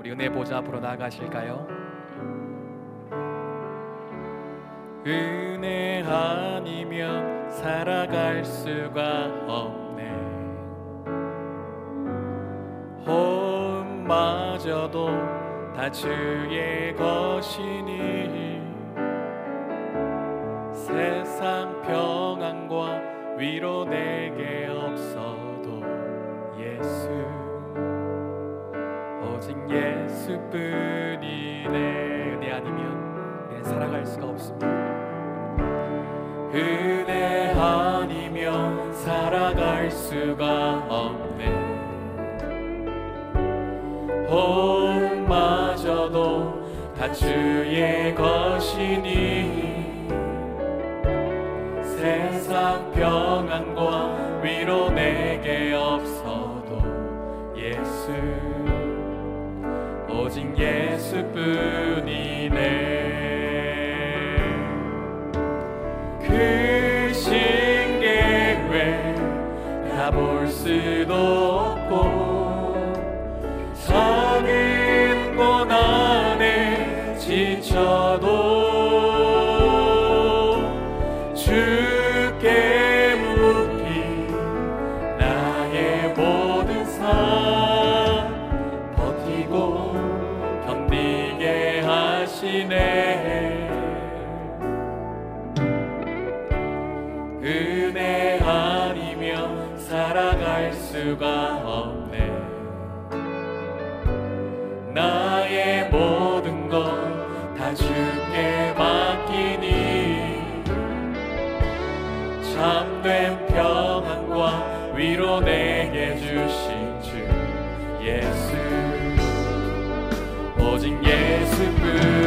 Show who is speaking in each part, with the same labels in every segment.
Speaker 1: 우리 은혜 보좌 앞으로 나아가실까요? 은혜 아니면 살아갈 수가 없네 혼마저도 다 주의 것이니 세상 평안과 위로 내게 없어도 예수 오직 예수뿐이네. 은혜 아니면 내 살아갈 수가 없습니다. 은혜 아니면 살아갈 수가 없네. 혼마저도 다 주의 것이니 예수뿐이네. 그 신계회 가볼 수도 하시네. 은혜 아니면 살아갈 수가 없네. 나의 모든 것 다 주께 맡기니 참된 평안과 위로 내게 주신 주 예수. 오직 예수뿐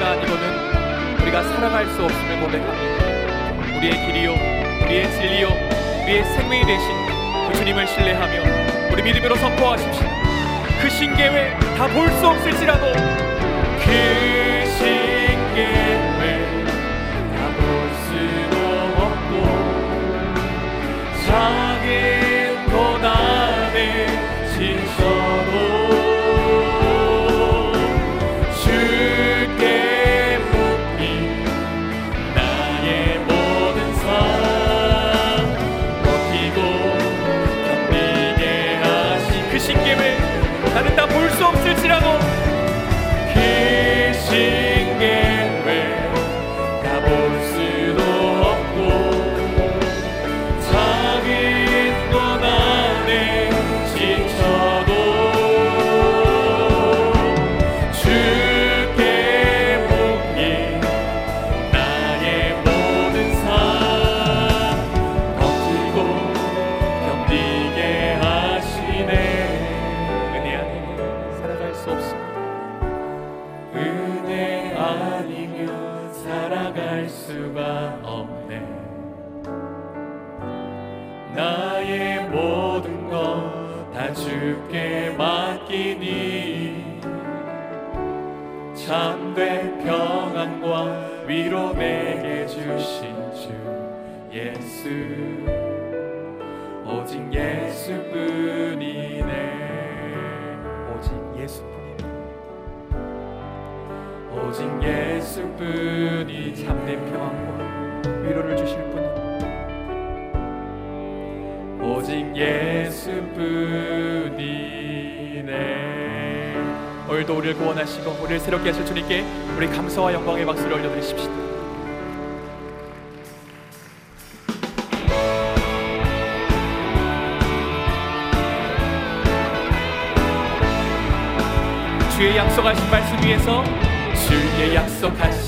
Speaker 1: 은혜가 아니고는 우리가 살아갈 수 없음을 고백합니다. 우리의 길이요, 우리의 진리요, 우리의 생명이 되신 그 주님을 신뢰하며 우리 믿음으로 선포하십시오. 그 신계회 다 볼 수 없을지라도 그 신 나는 다 볼 수 없을지라도 참된 평안과 위로 내게 주신 주 예수. 오직 예수뿐이네. 오직 예수뿐이네. 오직 예수뿐이 참된 평안과 위로를 주실 분은 오직 예수뿐이네 오늘도 우리를 구원하시고 우리를 새롭게 하실 주님께 우리 감사와 영광의 박수를 올려드리십시다. 주의 약속하신 말씀 위에서 주의 약속하신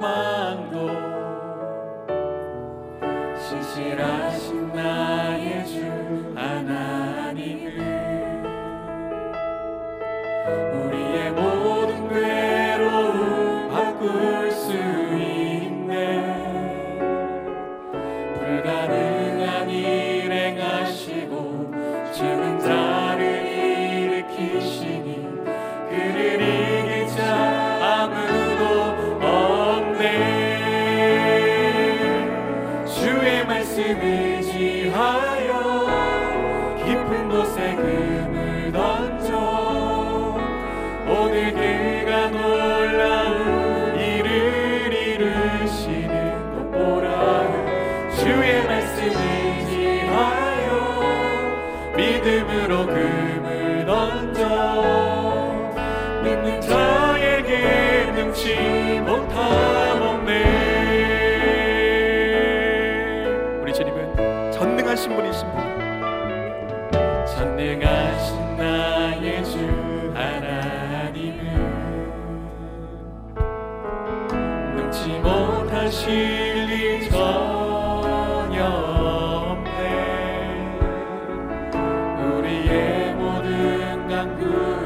Speaker 2: 소망도 신실한 능치 못함 없네
Speaker 1: 우리 주님은 전능하신 분이십니다.
Speaker 2: 전능하신 나의 주 하나님은 능치 못하실 일 전혀 없네 우리의 모든 강구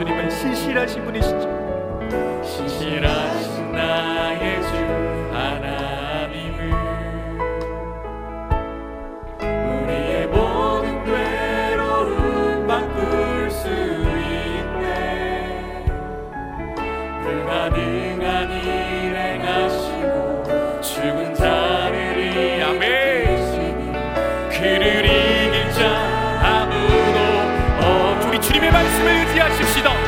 Speaker 1: 주님은 신실하신 분이시죠.
Speaker 2: 신실하신 나의 주 하나님을 우리의 모든 괴로움 바꿀 수 있네 불가능한 일 행하시고 죽은 자
Speaker 1: 말씀을 의지하십시다.